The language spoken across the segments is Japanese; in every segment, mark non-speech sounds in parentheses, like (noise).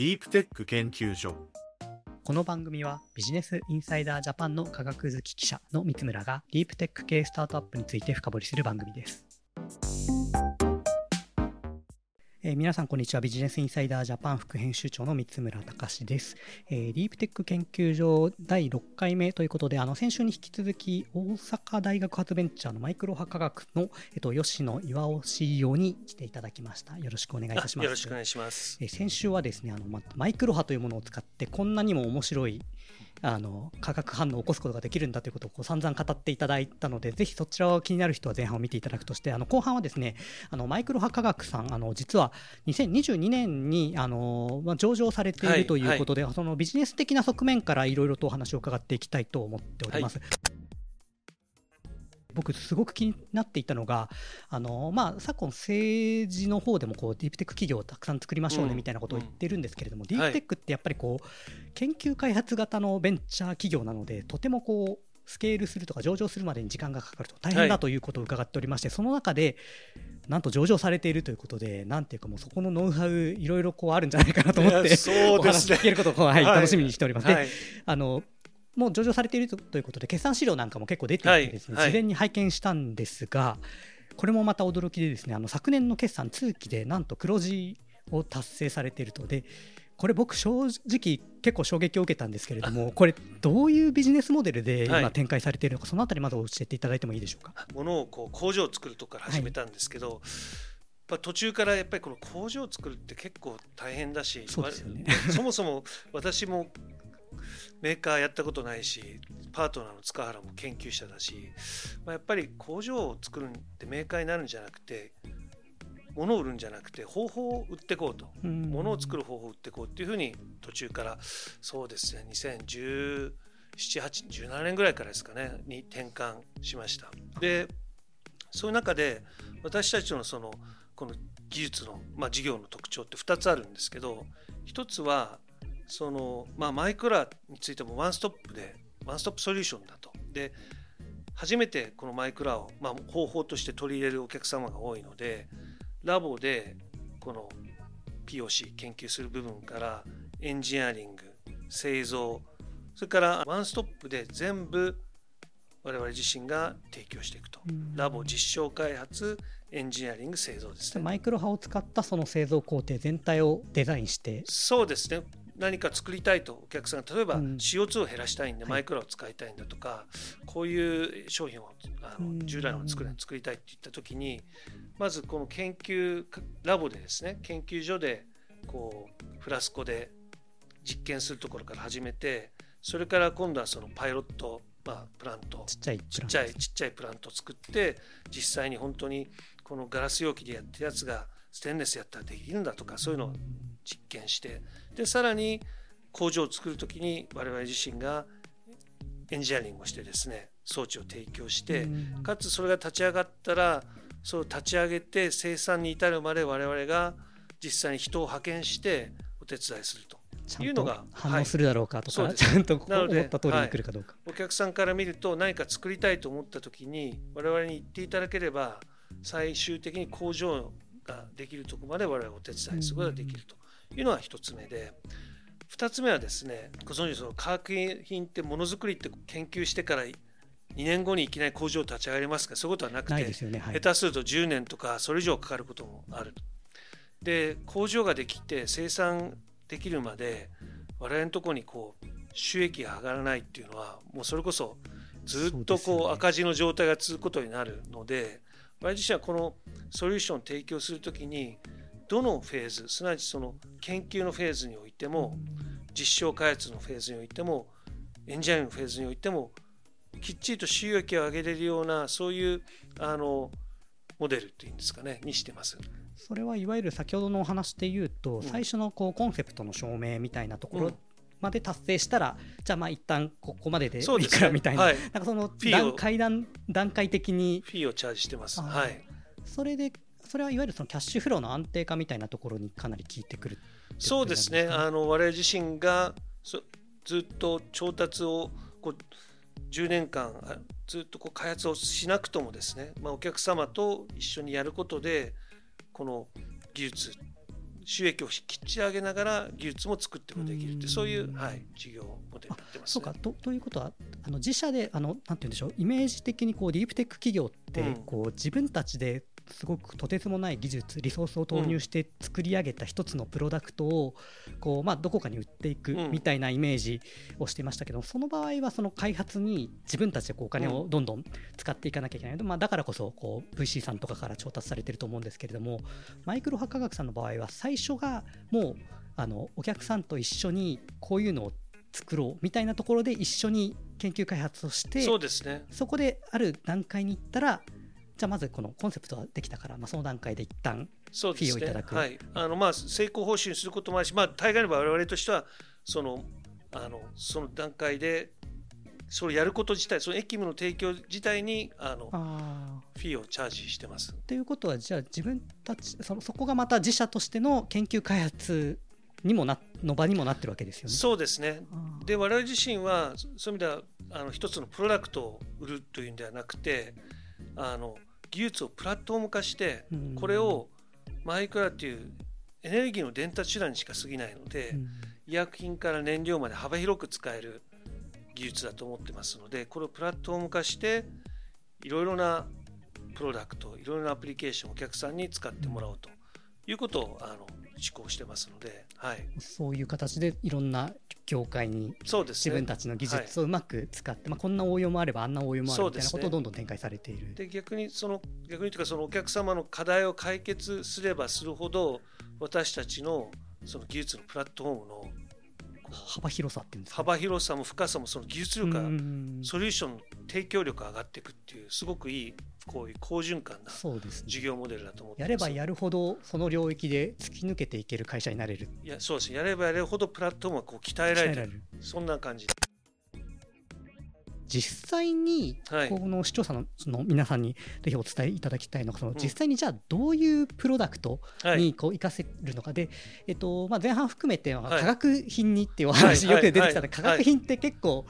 ディープテック研究所この番組はビジネスインサイダージャパンの科学好き記者の三村がディープテック系スタートアップについて深掘りする番組です。えー皆さん、こんにちは。ビジネスインサイダージャパン副編集長の三村隆です、えーディープテック研究所第6回目ということで、あの先週に引き続き、大阪大学発ベンチャーのマイクロ波科学の、えっと、吉野岩尾 CEO に来ていただきました。よろしくお願いいたします。よろしくお願いします。えー先週はですねあの、ま、マイクロ波というものを使ってこんなにも面白いあの化学反応を起こすことができるんだということをこう散々語っていただいたのでぜひそちらを気になる人は前半を見ていただくとしてあの後半はですねあのマイクロ波科学さんあの実は2022年にあの、まあ、上場されていはいるということで、そのビジネス的な側面からいろいろとお話を伺っていきたいと思っております。僕すごく気になっていたのがあの、まあ、昨今政治の方でもこうディープテック企業をたくさん作りましょうねうん。みたいなことを言ってるんですけれども、ん。ディープテックってやっぱりこう研究開発型のベンチャー企業なのでとてもこうスケールするとか上場するまでに時間がかかると大変だということを伺っておりまして、その中でなんと上場されているということでなんていうかもうそこのノウハウいろいろこうあるんじゃないかなと思ってそうおですね。話聞けることを、はいはい。楽しみにしております。ではい。あのもう上場されているとということで、決算資料なんかも結構出ていてですね、はいはい事前に拝見したんですが、これもまた驚きでですね、あの昨年の決算通期でなんと黒字を達成されているとで、これ僕正直結構衝撃を受けたんですけれども、(laughs) これどういうビジネスモデルではい今展開されているのか、そのあたりまず教えていただいてもいいでしょうか？ものをこう工場を作るとこから始めたんですけど、やっぱ途中からやっぱりこの工場を作るって結構大変だし、そうですよね。そもそも私もメーカーやったことないし、パートナーの塚原も研究者だし、まあ、やっぱり工場を作るってメーカーになるんじゃなくて、物を売るんじゃなくて方法を売っていこうと。うん物を作る方法を売っていこうっていうふうに途中からそうですね2017、8 17年ぐらいからですかねに転換しましたでそういう中で私たちのそのこの技術の、まあ、事業の特徴って2つあるんですけど1つはその、まあ、マイクラについてもワンストップでワンストップソリューションだと。で初めてこのマイクラを、まあ、方法として取り入れるお客様が多いのでラボでこの POC 研究する部分からエンジニアリング製造それからワンストップで全部我々自身が提供していくと。うん。ラボ実証開発エンジニアリング製造ですね。マイクロ波を使ったその製造工程全体をデザインして、そうですね何か作りたいとお客さんが例えばうん。CO2 を減らしたいんではい。マイクロを使いたいんだとか、こういう商品をあうん。の従来のを作る作りたいって言った時にまずこの研究ラボでですね研究所でこうフラスコで実験するところから始めてそれから今度はそのパイロット、まあ、プラントちっちゃいプランちっちゃいちっちゃいプラントを作って実際に本当にこのガラス容器でやってるやつがステンレスやったらできるんだとかそういうのを実験してでさらに工場を作る時に我々自身がエンジニアリングをしてですね装置を提供してうん。かつそれが立ち上がったらそう立ち上げて生産に至るまで我々が実際に人を派遣してお手伝いするというのが反応するだろうかとか、はいちゃんと思った通りに来るかどうか。お客さんから見ると何か作りたいと思った時に我々に言っていただければ最終的に工場ができるところまで我々がお手伝いすることができるというのが一つ目で二つ目はですねご存知その化学品ってものづくりって研究してから2年後にいきなり工場を立ち上がりますかそういうことはなくてね。はい。下手すると10年とかそれ以上かかることもある。で工場ができて生産できるまで我々のところにこう収益が上がらないっていうのはもうそれこそずっとこう赤字の状態が続くことになるので我々自身はこのソリューションを提供するときにどのフェーズすなわちその研究のフェーズにおいても実証開発のフェーズにおいてもエンジニアリングのフェーズにおいてもきっちりと収益を上げれるようなそういうあのモデルっていうんですかねにしてます。それはいわゆる先ほどのお話で言うと、ん最初のこうコンセプトの証明みたいなところうんまで達成したら、じゃあまあ一旦ここまででいいそうですねからみたいな、はいなんかその段階段段階的にフィーをチャージしてます。はい。それでそれはいわゆるそのキャッシュフローの安定化みたいなところにかなり効いてくるってそうですね。あの我々自身がそずっと調達をこう10年間あずっとこう開発をしなくともですね、まあ、お客様と一緒にやることでこの技術収益をきっちり上げながら技術も作ってもできるってそういう、はい、事業モデルになってます、ね、そうか。とということはあの自社であのなんて言うんでしょうイメージ的にこうディープテック企業ってこう、自分たちですごくとてつもない技術リソースを投入して作り上げた一つのプロダクトをこう、まあ、どこかに売っていくみたいなイメージをしていましたけどその場合はその開発に自分たちでこうお金をどんどん使っていかなきゃいけない、まあ、だからこそこう VC さんとかから調達されてると思うんですけれどもマイクロハ科学さんの場合は最初がもうあのお客さんと一緒にこういうのを作ろうみたいなところで一緒に研究開発をしてそうですね。そこである段階に行ったらじゃあまずこのコンセプトができたから、まあ、その段階で一旦フィーをいただく。ね、はい、あのまあ成功報酬にすることもあるし、まあ、大概の我々としてはそのあのその段階でそれやること自体その駅務の提供自体にあのフィーをチャージしてます。ということはじゃあ自分たちそのそこがまた自社としての研究開発にもなの場にもなってるわけですよね。そうですね。で我々自身はそういう意味ではあの一つのプロダクトを売るというんではなくてあの技術をプラットフォーム化してこれをマイクラっていうエネルギーの伝達手段にしか過ぎないので医薬品から燃料まで幅広く使える技術だと思ってますのでこれをプラットフォーム化していろいろなプロダクトいろいろなアプリケーションをお客さんに使ってもらおうということをあの施行してますので、はい、そういう形でいろんな業界に自分たちの技術をうまく使って、ねはい、まあ、こんな応用もあればあんな応用もあるみたいなことをどんどん展開されている。で、ね、逆にその逆にというかそのお客様の課題を解決すればするほど私たちのその技術のプラットフォームの幅広さっていうんですか、幅広さも深さもその技術力がソリューション提供力が上がっていくっていうすごくいいこういう好循環な事業モデルだと思って、ね、やればやるほどその領域で突き抜けていける会社になれる。いやそうですやればやるほどプラットフォームはこう鍛えられてる。そんな感じ実際にこの視聴者のその皆さんにぜひお伝えいただきたいのがその実際にじゃあどういうプロダクトにこう活かせるのかで、えっとまあ、前半含めて化学品にっていうお話よく出てきたので化学品って結構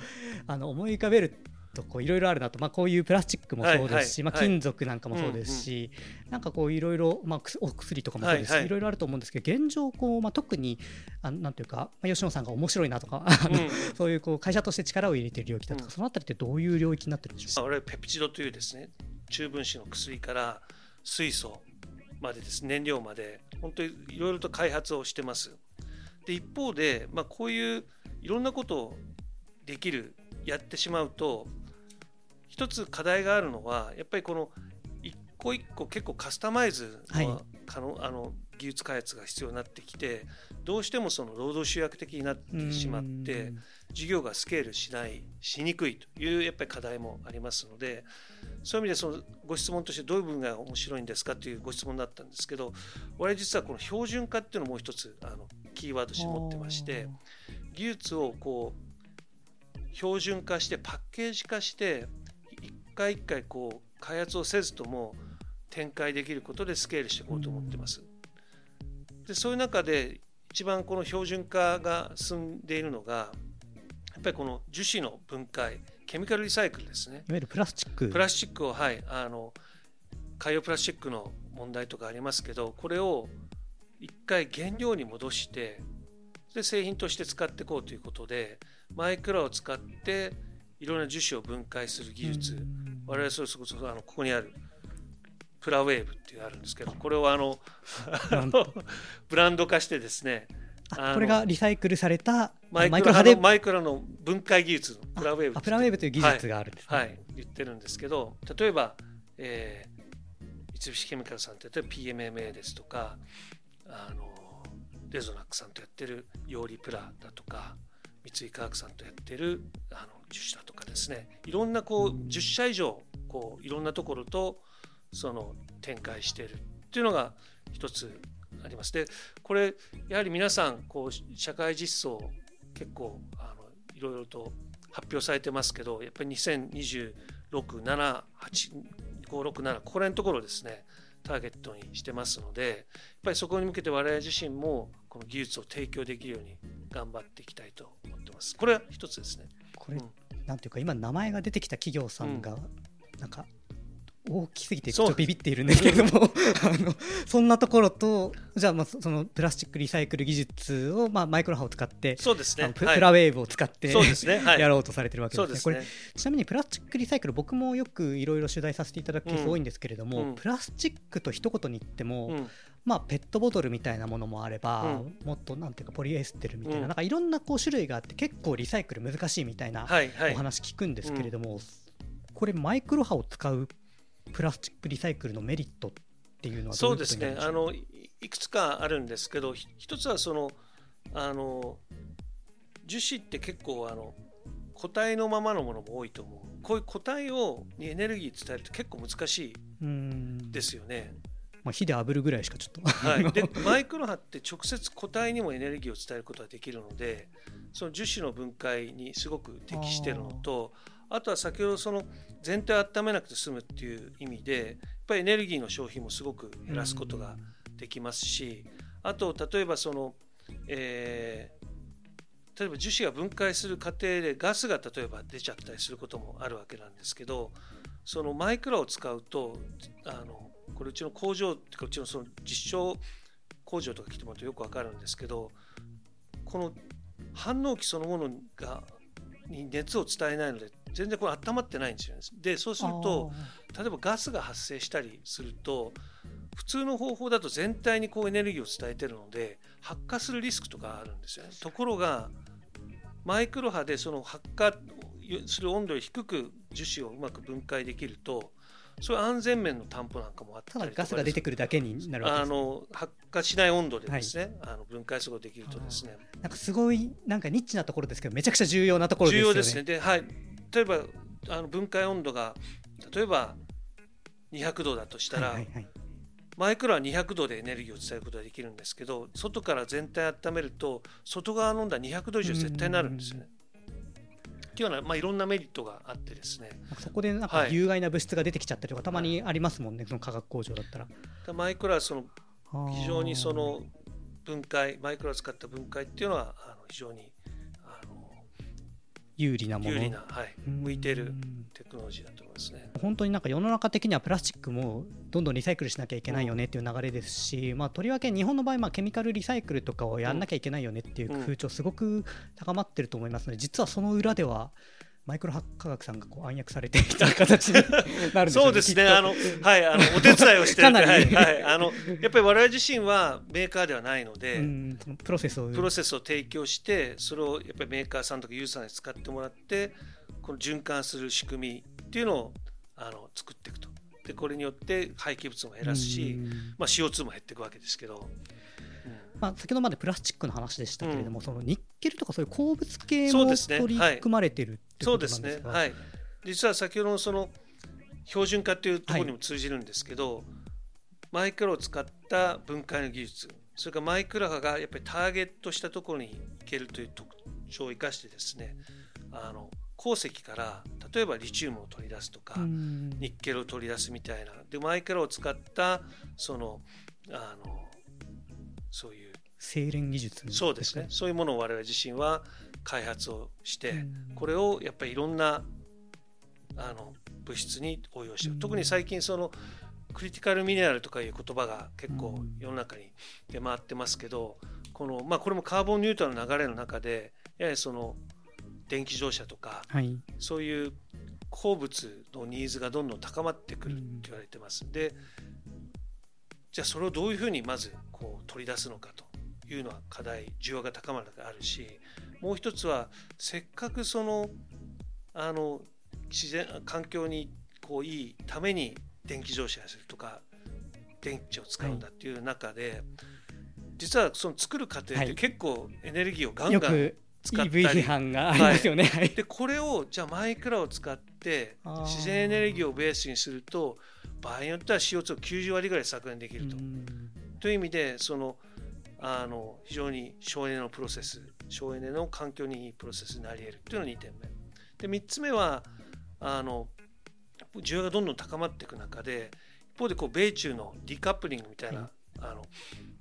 あの思い浮かべるといろいろあるなと、まあ、こういうプラスチックもそうですし、まあ、金属なんかもそうですし、なんかこういろいろ、まあ、お薬とかもそうですし、いろい。ろあると思うんですけど現状こう、まあ、特にあなんていうか、まあ、吉野さんが面白いなとか、うん、そういうこう会社として力を入れている領域だとか、うん、そのあたりってどういう領域になってるんでしょう？か、我々ペプチドというですね中分子の薬から水素までです。燃料まで本当にいろいろと開発をしてます。で一方で、まあ、こういういろんなことをできるやってしまうと一つ課題があるのはやっぱりこの一個一個結構カスタマイズの,、可能あの技術開発が必要になってきてどうしてもその労働集約的になってしまって事業がスケールしないしにくいというやっぱり課題もありますのでそういう意味でそのご質問としてどういう部分が面白いんですかというご質問だったんですけど我々実はこの標準化っていうのをもう一つあのキーワードとして持ってまして技術をこう標準化してパッケージ化して回一回こう開発をせずとも展開できることでスケールしていこうと思ってます。でそういう中で一番この標準化が進んでいるのがやっぱりこの樹脂の分解ケミカルリサイクルですねいわゆるプラスチックプラスチックをはいあの海洋プラスチックの問題とかありますけどこれを一回原料に戻してで製品として使っていこうということでマイクラを使っていろんな樹脂を分解する技術。我々それこそあのここにあるプラウェーブっていうのがあるんですけどこれをあの (laughs) ブランド化してですねこれがリサイクルされたマイクラのマイクラの分解技術のプラウェーブプラウェーブという技術があるんですね、はい、はい、言ってるんですけど例えば、えー、三菱ケミカルさんって例えば PMMA ですとかあのレゾナックさんとやってるヨーリプラだとか三井化学さんとやってるあの樹脂だとかですねいろんなこう10社以上こういろんなところとその展開してるっていうのが一つあります。でこれやはり皆さんこう社会実装結構あのいろいろと発表されてますけどやっぱり2026、7、8、567これのところですねターゲットにしてますのでやっぱりそこに向けて我々自身もこの技術を提供できるように頑張っていきたいと思ってます。これは一つですね。これ、うん、なんていうか今名前が出てきた企業さんが、なんか大きすぎてちょっとビビっているんですけれども (laughs) あのそんなところとじゃあまあそのプラスチックリサイクル技術を、まあ、マイクロ波を使ってそうですね。プ,、ラウェーブを使ってね、はい、やろうとされてるわけですね。すね。これちなみにプラスチックリサイクル僕もよくいろいろ取材させていただくケース多いんですけれども、うん。プラスチックと一言に言っても、うんまあ、ペットボトルみたいなものもあれば、うん。もっとなんていうかポリエステルみたいな,、うん。なんかいろんなこう種類があって結構リサイクル難しいみたいなはいはい。お話聞くんですけれども、これマイクロ波を使うプラスチックリサイクルのメリットっていうのはどそうですね。あのいいくつかあるんですけどひ一つはそのあの樹脂って結構あの固体のままのものも多いと思う。こういう固体をにエネルギー伝えると結構難しいですよね。まあ、火で炙るぐらいしかちょっと、はい、(laughs) でマイクロ波って直接固体にもエネルギーを伝えることができるのでその樹脂の分解にすごく適しているのとあとは先ほどその全体を温めなくて済むっていう意味でやっぱりエネルギーの消費もすごく減らすことができますしあと例えばその、えー例えば樹脂が分解する過程でガスが例えば出ちゃったりすることもあるわけなんですけどそのマイクロを使うとあのこれうちの工場っていうかうちのその実証工場とか来てもらうとよくわかるんですけどこの反応機そのものがに熱を伝えないので全然これ温まってないんですよね。でそうすると例えばガスが発生したりすると普通の方法だと全体にこうエネルギーを伝えてるので発火するリスクとかあるんですよね。ところがマイクロ波でその発火する温度より低く樹脂をうまく分解できるとそういう安全面の担保なんかもあったりとかただガスが出てくるだけになるわけですあの発火しない温度でですね、あの分解することができるとですねなんかすごいなんかニッチなところですけどめちゃくちゃ重要なところですよね。重要ですね。で、はい、例えばあの分解温度が例えば200度だとしたら、はいはいはいマイクロは200度でエネルギーを伝えることができるんですけど外から全体温めると外側の温度は200度以上絶対になるんですよね。っていうような、まあ、いろんなメリットがあってですね。そこでなんかはい。有害な物質が出てきちゃったりとかたまにありますもんね、その化学工場だったら。でマイクロはその非常にその分解マイクロを使った分解っていうのはあの非常にあの有利なもの。有利な、はい、うん。向いているテクノロジーだと思いますね。本当になんか世の中的にはプラスチックもどんどんリサイクルしなきゃいけないよねっていう流れですし、まあ、とりわけ日本の場合、まあ、ケミカルリサイクルとかをやんなきゃいけないよねっていう風潮すごく高まってると思いますので実はその裏ではマイクロ科学さんがこう暗躍されていた形になる。そうですね、あのはい、あのお手伝いをしてはい (laughs) はい、あのやっぱり我々自身はメーカーではないので、プロセスを。プロセスを提供して、それをやっぱりメーカーさんとかユーザーに使ってもらって、この循環する仕組みっていうのをあの作っていくと。で、これによって廃棄物も減らすし、うん。まあ、CO2 も減っていくわけですけど、まあ、先ほどまでプラスチックの話でしたけれども、そのニッケルとかそういう鉱物系も取り組まれてるってそうことなんですね、はい、実は先ほどのその標準化というところにも通じるんですけど、マイクロを使った分解の技術、それからマイクロ波がやっぱりターゲットしたところに行けるという特徴を生かしてですね、あの鉱石から例えばリチウムを取り出すとか、うん。ニッケルを取り出すみたいな。でマイクロを使ったそのあのそういう精錬技術そうですね。そういうものを我々自身は開発をして、うん。これをやっぱりいろんなあの物質に応用してる、うん。特に最近そのクリティカルミネラルとかいう言葉が結構うん。世の中に出回ってますけどこの、まあ、これもカーボンニュートラルの流れの中でやはりその電気自動車とかはい。そういう鉱物のニーズがどんどん高まってくるって言われてます。でじゃあそれをどういうふうにまずこう取り出すのかというのは課題需要が高まる中であるしもう一つはせっかくそのあの自然環境にこういいために電気自動車にするとか電池を使うんだっていう中で、実はその作る過程ではい。結構エネルギーをガンガンよく使った EV 批り判がありますよね。はいでこれをじゃあマイクラを使って自然エネルギーをベースにすると場合によっては CO2 を90割ぐらい削減できると。うんという意味でそのあの非常に省エネのプロセス省エネの環境にいいプロセスになり得るというのが2点目。で3つ目はあの需要がどんどん高まっていく中で一方でこう米中のディカップリングみたいな、はいあの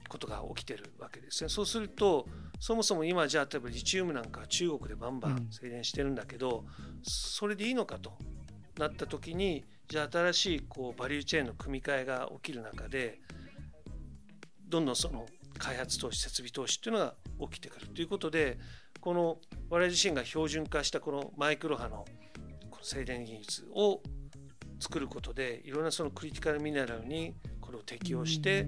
ことが起きてるわけですね。そうするとそもそも今じゃあ例えばリチウムなんか中国でバンバン精錬してるんだけど、それでいいのかとなった時にじゃあ新しいこうバリューチェーンの組み替えが起きる中でどんどんその開発投資設備投資っていうのが起きてくるということでこの我々自身が標準化したこのマイクロ波のこの静電技術を作ることでいろんなそのクリティカルミネラルにこれを適用して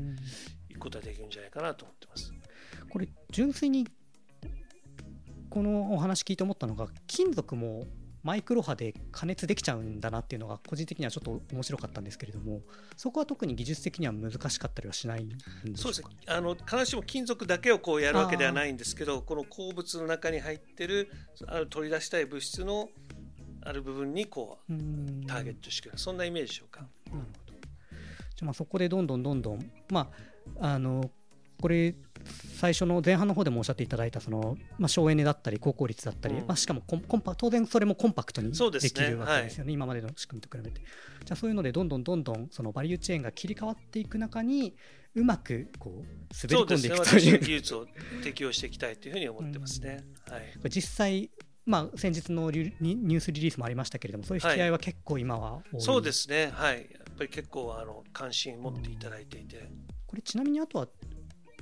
いくことができるんじゃないかなと思ってます。これ純粋にこのお話聞いて思ったのが金属もマイクロ波で加熱できちゃうんだなっていうのが個人的にはちょっと面白かったんですけれどもそこは特に技術的には難しかったりはしないんでそうです。あの必ずしも金属だけをこうやるわけではないんですけどこの鉱物の中に入ってるある取り出したい物質のある部分にこうターゲットしてくるそんなイメージでしょうか？なるほど。じゃまあそこでどんどんどんどんまああのこれ最初の前半の方でもおっしゃっていただいたその、まあ、省エネだったり高効率だったり、うん、まあ、しかもコンコンパ当然それもコンパクトにできるわけですよね、はい、今までの仕組みと比べて。じゃあそういうのでどんどんどんどんそのバリューチェーンが切り替わっていく中にうまくこう滑り込んでいくという、ね、技術を適用していきたいというふうに思ってますね、うん、はい、実際まあ、先日のニュースリリースもありましたけれども、そういう引き合いは結構今は、はい、そうですね、はい、やっぱり結構あの関心持っていただいていて。これ、ちなみにあとは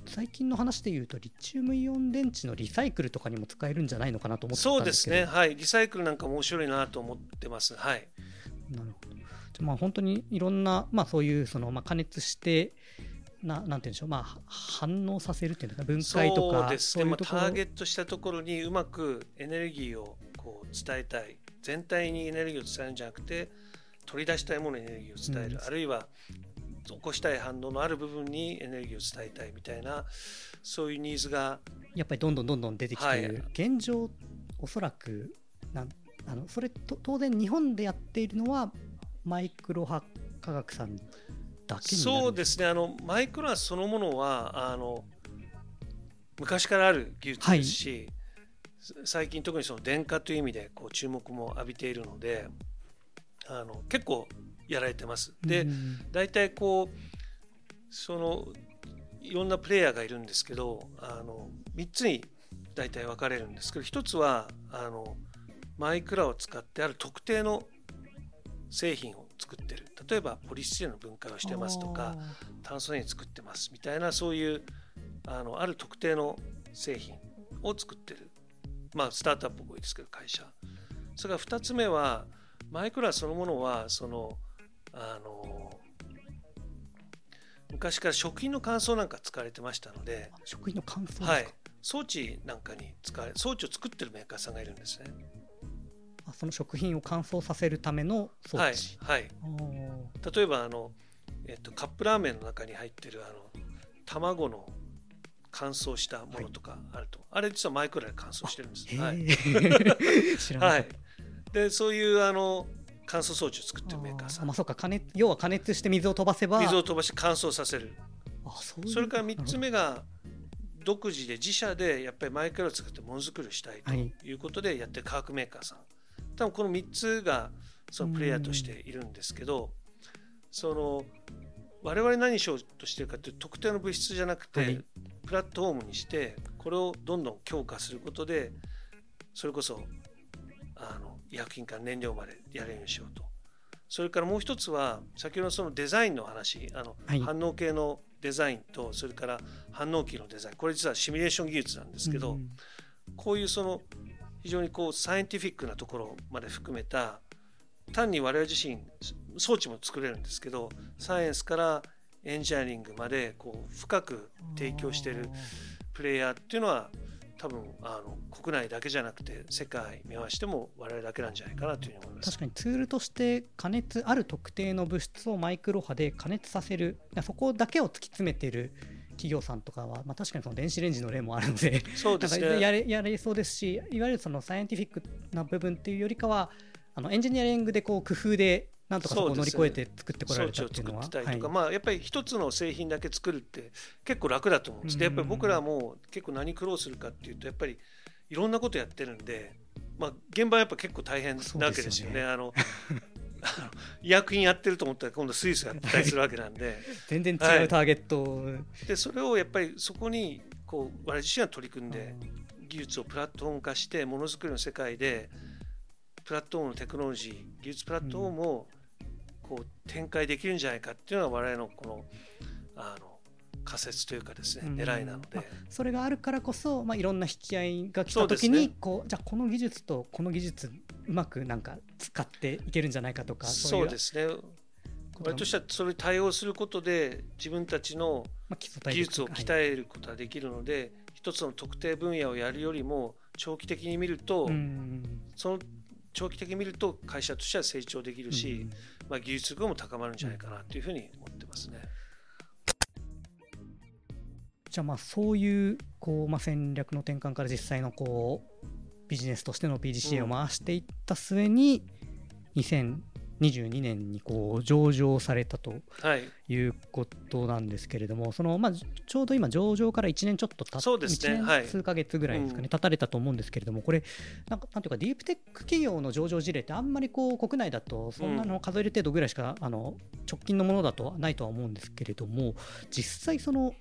最近の話でいうとリチウムイオン電池のリサイクルとかにも使えるんじゃないのかなと思ってそうですね。はい。リサイクルなんか面白いなと思ってます。はい。なるほどまあ本当にいろんなまあそういうそのまあ加熱してななんていうんでしょう。まあ反応させるっていうのか。分解とかそうですね。まあ、ターゲットしたところにうまくエネルギーをこう伝えたい。全体にエネルギーを伝えるんじゃなくて取り出したいものにエネルギーを伝える、うん、あるいは起こしたい反応のある部分にエネルギーを伝えたいみたいなそういうニーズがやっぱりどんどんどんどん出てきている、はい、現状おそらくなんあのそれと当然日本でやっているのはマイクロ波科学さんだけそうですね。あのマイクロ波そのものはあの昔からある技術ですし、はい、最近特にその電化という意味でこう注目も浴びているのであの結構やられてます。で、大体こうそのいろんなプレイヤーがいるんですけどあの3つに大体分かれるんですけど1つはあのマイクラを使ってある特定の製品を作ってる。例えばポリスチレンの分解をしてますとか炭素繊維作ってますみたいなそういうあのある特定の製品を作ってる。まあスタートアップも多いですけど会社。それから2つ目はマイクラそのものはそのあの昔から食品の乾燥なんか使われてましたので食品の乾燥はい。装置なんかに使われ装置を作ってるメーカーさんがいるんですね。あその食品を乾燥させるための装置。はい、はい、例えばあの、えっと、カップラーメンの中に入ってるあの卵の乾燥したものとかあると、はい、あれ実はマイクロで乾燥してるんです。はい、(laughs) はい、でそういうあの乾燥装置を作ってるメーカーさん。まあ、そうか加熱要は加熱して水を飛ばせば。水を飛ばして乾燥させる。あそうそれから3つ目が独自で自社でやっぱりマイクロを使ってものづくりをしたいとい。うことでやってる化学メーカーさん。多分この3つがそのプレイヤーとしているんですけどその我々何しようとしてるかというと特定の物質じゃなくて、はい、プラットフォームにしてこれをどんどん強化することでそれこそ医薬品から燃料までやれるようにしようと。それからもう一つは先ほどのそのデザインの話あの、はい、反応系のデザインとそれから反応機のデザイン。これ実はシミュレーション技術なんですけど、うん、こういうその非常にこうサイエンティフィックなところまで含めた単に我々自身装置も作れるんですけどサイエンスからエンジニアリングまでこう深く提供しているプレイヤーっていうのは多分あの国内だけじゃなくて世界見回しても我々だけなんじゃないかなというふうに思います。確かにツールとして加熱ある特定の物質をマイクロ波で加熱させる。そこだけを突き詰めている企業さんとかは、まあ、確かにその電子レンジの例もあるのでそうですね、やれやれそうですしいわゆるそのサイエンティフィックな部分っていうよりかはあのエンジニアリングでこう工夫でなんとかそこを乗り越えて作ってこられたっていうのは？とか、まあ、やっぱり一つの製品だけ作るって結構楽だと思うんです。でやっぱり僕らも結構何苦労するかっていうとやっぱりいろんなことやってるんで、まあ、現場はやっぱ結構大変なわけですよね。よね。あの医薬品やってると思ったら今度スイスやったりするわけなんで。(laughs) 全然違うターゲット、はい、でそれをやっぱりそこにこう我々自身が取り組んで技術をプラットフォーム化してものづくりの世界でプラットフォームのテクノロジー技術プラットフォームをこう展開できるんじゃないかっていうのが我々のこのあの仮説というかですね、うん。狙いなので、まあそれがあるからこそ、まあ、いろんな引き合いが来た時に、ね。こうじゃあこの技術とこの技術うまくなんか使っていけるんじゃないかとかそういですね。ことしたらそれに対応することで自分たちの技力。術を鍛はいえることができるので、一つの特定分野をやるよりも長期的に見ると、うん。その長期的に見ると会社としては成長できるし、うんまあ、技術力も高まるんじゃないかなというふうに思ってますね。じゃあまあそういうこう、まあ、戦略の転換から実際のこうビジネスとしての PDCA を回していった末に、2022年にこう上場されたとはい、いうことなんですけれども、そのまあ、ちょうど今、上場から1年ちょっと経っそうですね。1はい。年数ヶ月ぐらいですかね、うん。経たれたと思うんですけれども、これ、なんかなんていうか、ディープテック企業の上場事例って、あんまりこう国内だと、そんなの数える程度ぐらいしか、あの直近のものだとないとは思うんですけれども、実際その、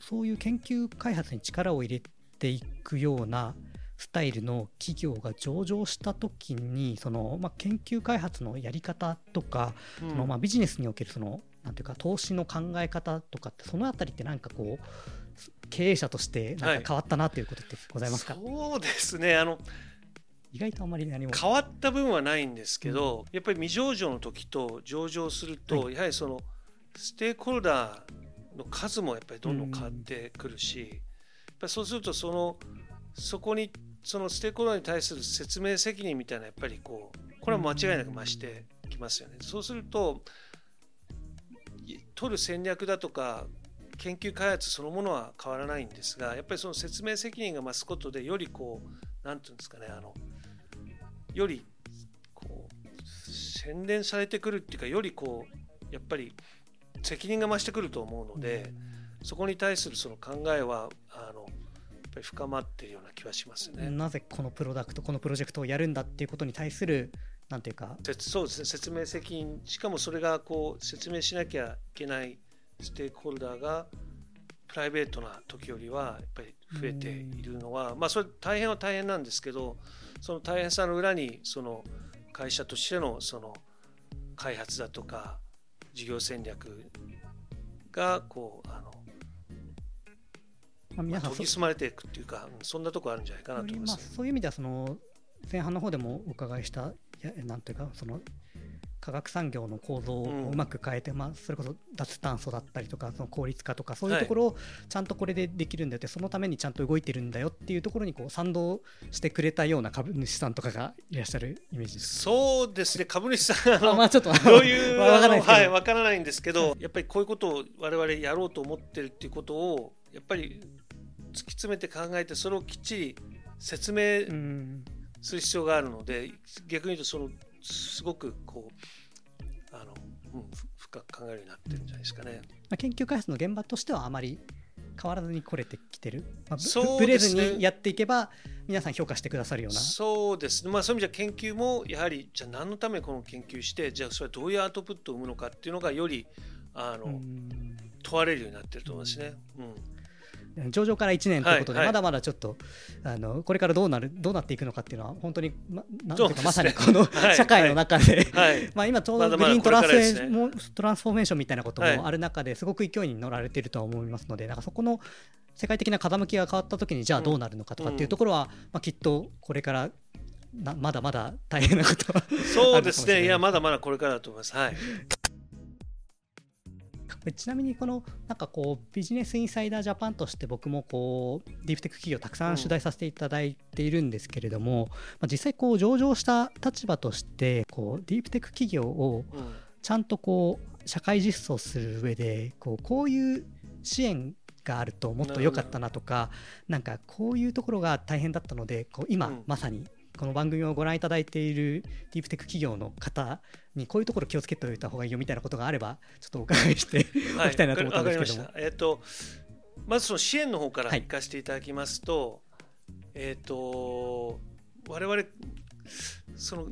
そういう研究開発に力を入れていくようなスタイルの企業が上場したときに、そのまあ、研究開発のやり方とか、うん。そのまあビジネスにおけるそのなんていうか投資の考え方とかってそのあたりってなんかこう経営者としてなんか変わったなということってございますか、そうですね。あの意外とあんまり何も。変わった分はないんですけど、やっぱり未上場の時と上場すると、はやはりそのステークホルダーの数もやっぱりどんどん変わってくるし、やっぱりそうするとそのそこにそのステークホルダーに対する説明責任みたいなやっぱりこうこれは間違いなく増してきますよね。そうするとい取る戦略だとか研究開発そのものは変わらないんですがやっぱりその説明責任が増すことでよりこうなんていうんですかねあのよりこう洗練されてくるっていうかよりこうやっぱり責任が増してくると思うので、そこに対するその考えはあのやっぱり深まっているような気はしますね。なぜこのプロダクトこのプロジェクトをやるんだっていうことに対するなんていうかせそうですね説明責任しかもそれがこう説明しなきゃいけないステークホルダーがプライベートな時よりはやっぱり増えているのはまあそれ大変は大変なんですけどその大変さの裏にその会社としてのその開発だとか事業戦略がこうあのまあ、皆さんそ研ぎ澄まれていくっていうかうんそんなとこあるんじゃないかなと思います。まあそういう意味ではその前半の方でもお伺いしたいやなんていうかその化学産業の構造をうまく変えて、まあ、それこそ脱炭素だったりとかその効率化とかそういうところをちゃんとこれでできるんだよって、そのためにちゃんと動いてるんだよっていうところにこう賛同してくれたような株主さんとかがいらっしゃるイメージですそうですね。(laughs) 株主さんあまあちょっとどういう、(laughs) わからないですけど。はい、わからないんですけど、やっぱりこういうことを我々やろうと思ってるっていうことを、やっぱり突き詰めて考えて、それをきっちり説明うんする必要があるので、逆に言うと、そのすごくこう、あの、うん、ふ深く考えるようになってるんじゃないですかね。まあ、研究開発の現場としてはあまり変わらずに来れてきてる、まあぶそうぶれずですねにやっていけば皆さん評価してくださるような。そうですね、まあ、そういう意味じゃ研究もやはりじゃあ何のためにこの研究してじゃあそれはどういうアウトプットを生むのかっていうのがよりあの、うん。問われるようになってると思いますね。うん上場から1年ということで、まだまだちょっとあのこれからどうなるどうなっていくのかっていうのは本当に、ま、なんていうかまさにこのはい社会の中で、はい。まあ今ちょうどグリーントランストランスフォーメーションみたいなことはい。もある中ですごく勢いに乗られているとは思いますのでなんかそこの世界的な風向きが変わった時にじゃあどうなるのかとかっていうところは、まあ、きっとこれからなまだまだ大変なことはそうですね、いや、まだまだこれからだと思います。はい。ちなみにこのなんかこうビジネスインサイダージャパンとして僕もこうディープテック企業たくさん取材させていただいているんですけれども、まあ、実際こう上場した立場としてこうディープテック企業をうん。ちゃんとこう社会実装する上でこうこういう支援があるともっと良かったなとかなんかこういうところが大変だったのでこう今うん。まさにこの番組をご覧いただいているディープテック企業の方にこういうところ気をつけておいた方がいいよみたいなことがあればちょっとお伺いしておきたいなと思ったんですけどもま。えっ、と、まずその支援の方からはい行かせていただきますと、えっ、と、我々、その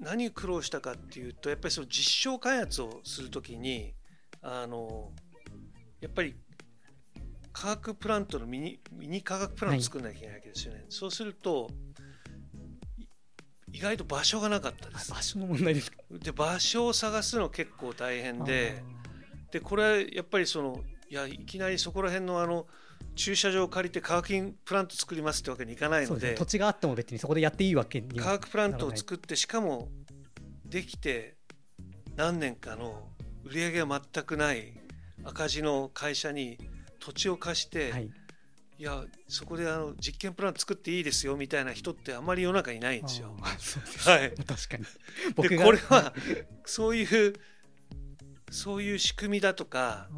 何苦労したかっていうと、やっぱりその実証開発をするときに、あの、やっぱり科学プラントのミニミニ科学プラントを作らなきゃいけないわけですよね。そうすると、い意外と場所がなかったです。場所の問題ですか？で場所を探すの結構大変ででこれはやっぱりそのいやいきなりそこら辺のあの駐車場を借りて化学品プラント作りますってわけにいかないので、土地があっても別にそこでやっていいわけに化学プラントを作ってしかもできて何年かの売り上げが全くない赤字の会社に土地を貸して、はい、いやそこであの実験プラン作っていいですよみたいな人ってあんまり世の中にないんですよ。す。はい、(laughs) 確かに。でこれはそういうそういう仕組みだとか、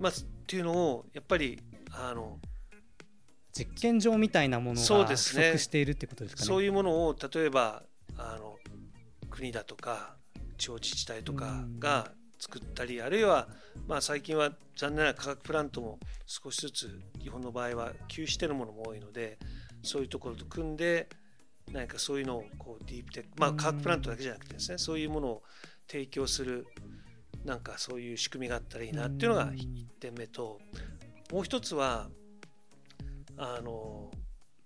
まあ、っていうのをやっぱりあの実験場みたいなものが不足しているってことですかね。そういうものを例えばあの国だとか地方自治体とかが作ったりあるいは、まあ、最近は残念な化学プラントも少しずつ日本の場合は休止してるものも多いのでそういうところと組んで何かそういうのをこうディープテック、まあ、化学プラントだけじゃなくてですねそういうものを提供するなんかそういう仕組みがあったらいいなっていうのが1点目ともう一つはあの、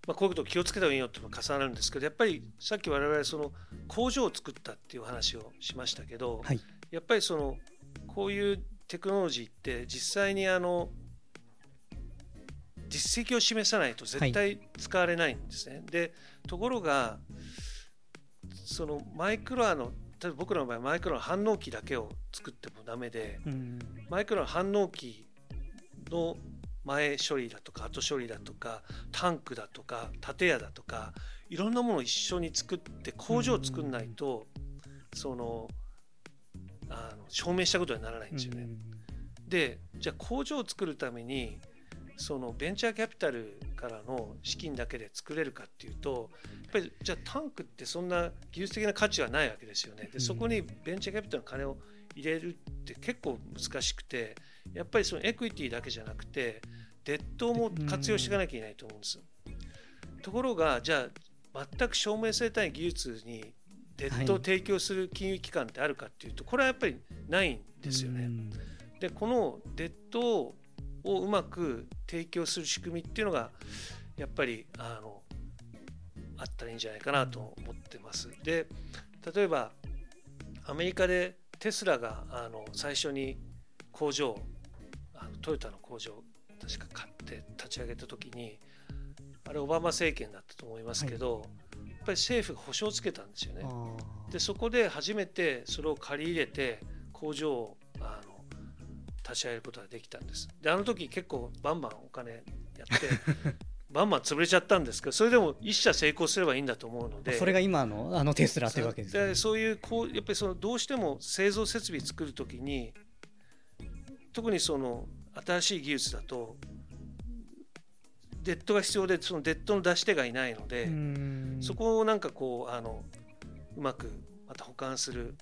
まあ、こういうことを気をつけた方がいいよっていうのが重なるんですけどやっぱりさっき我々その工場を作ったっていう話をしましたけど、はい、やっぱりそのこういうテクノロジーって実際にあの実績を示さないと絶対使われないんですね。はい、でところがそのマイクロアの例えば僕らの場合マイクロの反応機だけを作ってもダメで、うん、マイクロの反応機の前処理だとか後処理だとかタンクだとか建屋だとかいろんなものを一緒に作って工場を作んないと、そのあの証明したことにならないんですよね。でじゃあ工場を作るためにそのベンチャーキャピタルからの資金だけで作れるかっていうとやっぱりじゃあタンクってそんな技術的な価値はないわけですよね。でそこにベンチャーキャピタルの金を入れるって結構難しくてやっぱりそのエクイティだけじゃなくてデッドも活用していかなきゃいけないと思うんです。ところがじゃあ全く証明されたい技術にデッドを提供する金融機関ってあるかっていうとこれはやっぱりないんですよね。でこのデッドをうまく提供する仕組みっていうのがやっぱりあのあったらいいんじゃないかなと思ってます。で例えばアメリカでテスラがあの最初に工場あのトヨタの工場確か買って立ち上げた時にあれオバマ政権だったと思いますけど、はい、ぱり政府が保証をつけたんですよね。でそこで初めてそれを借り入れて工場をあの立ち上げることができたんです。であの時結構バンバンお金やって (laughs) バンバン潰れちゃったんですけどそれでも一社成功すればいいんだと思うのでそれが今のあのテスラというわけです、ね、でそういうこうやっぱりそのどうしても製造設備作るときに特にその新しい技術だとデッドが必要でそのデッドの出し手がいないのでそこをなんかこうあのうまくまた保管する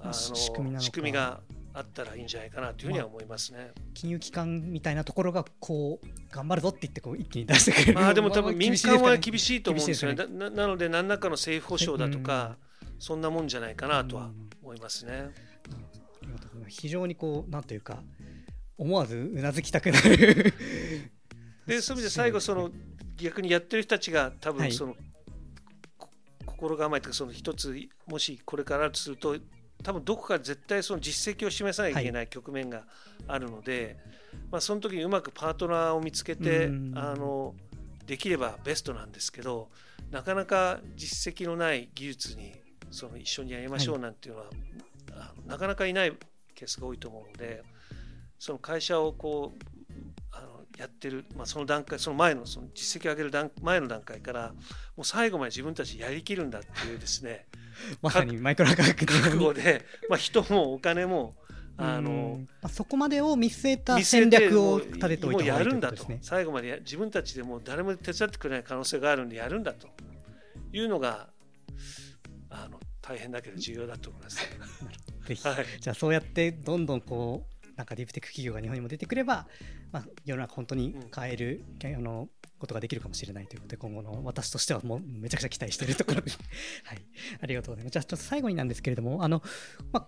あの仕組みがあったらいいんじゃないかなというふうには思いますね、まあ、金融機関みたいなところがこう頑張るぞって言ってこう一気に出してくれる。まあでも多分民間は厳しいと思うんですよね、ね、ななので何らかの政府保障だとか、そんなもんじゃないかなとは思いますね。非常にこうなんというか思わずうなずきたくなるでそういう意味で最後その逆にやってる人たちが多分その、はい、心構えというかその一つもしこれからとすると多分どこか絶対その実績を示さなきゃいけない局面があるので、はい、まあ、その時にうまくパートナーを見つけてあのできればベストなんですけどなかなか実績のない技術にその一緒にやりましょうなんていうのは、はい、なかなかいないケースが多いと思うのでその会社をこうやってる、まあ、その段階その前のその実績を上げる段前の段階からもう最後まで自分たちやりきるんだっていうですね。(laughs) まさにマイクロ価格覚悟で、まあ、人もお金もあのそこまでを見据えた戦略を立てておいた方がいいやるんだと、最後まで自分たちでも誰も手伝ってくれない可能性があるんでやるんだと。いうのがあの大変だけど重要だと思います。(laughs) はい、じゃあそうやってどんどんこうなんかディープテック企業が日本にも出てくれば、まあ、世の中本当に変える、うん、あのことができるかもしれないということで今後の私としてはもうめちゃくちゃ期待しているところです。(laughs) はい、ありがとうございます。じゃあちょっと最後になんですけれどもあの、まあ、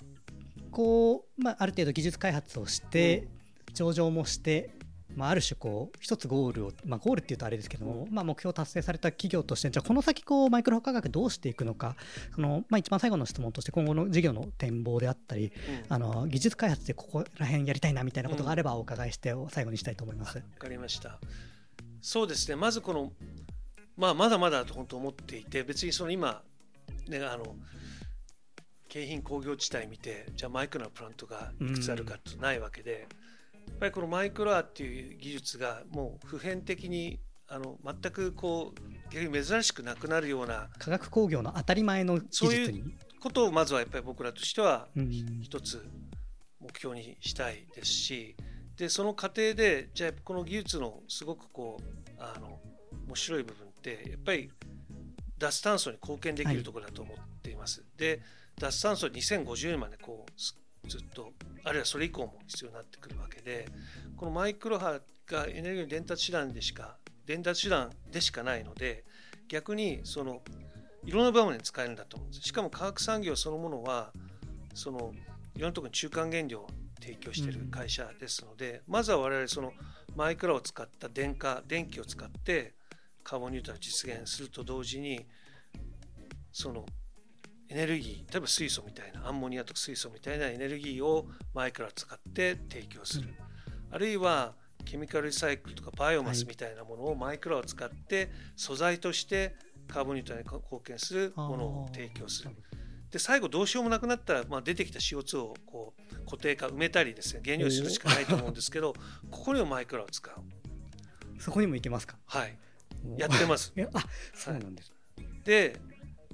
こう、まあ、ある程度技術開発をして、上場もしてまあ、ある種こう一つゴールを、まあ、ゴールっていうとあれですけども、まあ、目標達成された企業としてじゃあこの先こうマイクロ価格どうしていくのかその、まあ、一番最後の質問として今後の事業の展望であったり、うんあの技術開発でここら辺やりたいなみたいなことがあればお伺いして最後にしたいと思います。わかりました。そうですね。まずこのまあまだまだと本当思っていて、別にその今ねあの京浜工業地帯見て、じゃあマイクロなプラントがいくつあるかとないわけで、やっぱりこのマイクロアっていう技術がもう普遍的にあの全くこう逆に珍しくなくなるような化学工業の当たり前の技そういう術にことをまずはやっぱり僕らとしてはうん一つ目標にしたいですしでその過程でじゃあこの技術のすごくこうあの面白い部分ってやっぱり脱炭素に貢献できるところだと思っています。で脱炭素2050年までこうすずっとあるいはそれ以降も必要になってくるわけでこのマイクロ波がエネルギーの伝達手段でしか伝達手段でしかないので逆にそのいろんな場面で使えるんだと思うんです。しかも化学産業そのものはそのいろんなところに中間原料を提供している会社ですので、まずは我々そのマイクロを使った電化電気を使ってカーボンニュートラルを実現すると同時にそのエネルギー例えば水素みたいなアンモニアとか水素みたいなエネルギーをマイクロを使って提供する、あるいはケミカルリサイクルとかバイオマスみたいなものをマイクロを使って素材としてカーボンニュートラルに貢献するものを提供する。で最後どうしようもなくなったら、まあ、出てきた CO2 をこう固定化埋めたりですね原料にするしかないと思うんですけどここにもマイクロを使う。そこにも行けますか？はい。やってます。(laughs) あそうなんです、で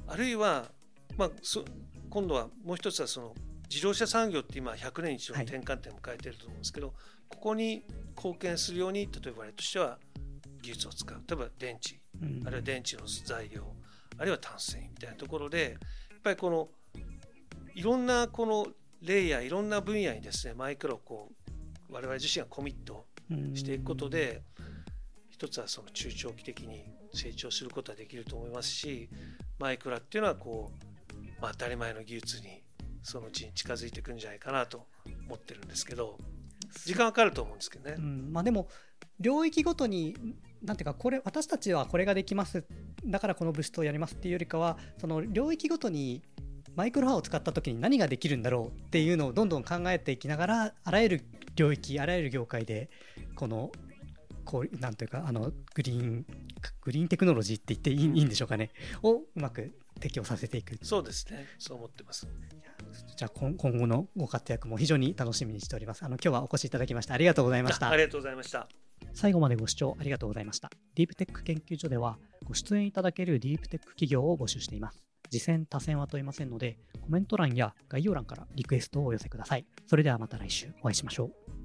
あるいは、まあ、そ今度はもう一つはその自動車産業って今100年一度の転換点を迎えていると思うんですけど、ここに貢献するように例えば我々としては技術を使う。例えば電池うん。あるいは電池の材料あるいは炭繊維みたいなところでやっぱりこのいろんなこのレイヤーいろんな分野にですねマイクロをこう我々自身がコミットしていくことで一つはその中長期的に成長することができると思いますしマイクラっていうのはこう、まあ、当たり前の技術にそのうちに近づいていくんじゃないかなと思ってるんですけど時間はかかると思うんですけどね。う。ん。まあ、でも領域ごとになんていうかこれ私たちはこれができます。だからこの物質をやりますっていうよりかはその領域ごとにマイクロ波を使った時に何ができるんだろうっていうのをどんどん考えていきながらあらゆる領域あらゆる業界でこのこうなんというかあのグリーングリーンテクノロジーって言っていいいいんでしょうかね。をうまく適用させていくそうですねそう思ってます。じゃあ今今後のご活躍も非常に楽しみにしておりますあの今日はお越しいただきましてありがとうございましたあありがとうございました。最後までご視聴ありがとうございました。ディープテック研究所では、ご出演いただけるディープテック企業を募集しています。次戦多戦は問いませんので、コメント欄や概要欄からリクエストをお寄せください。それではまた来週お会いしましょう。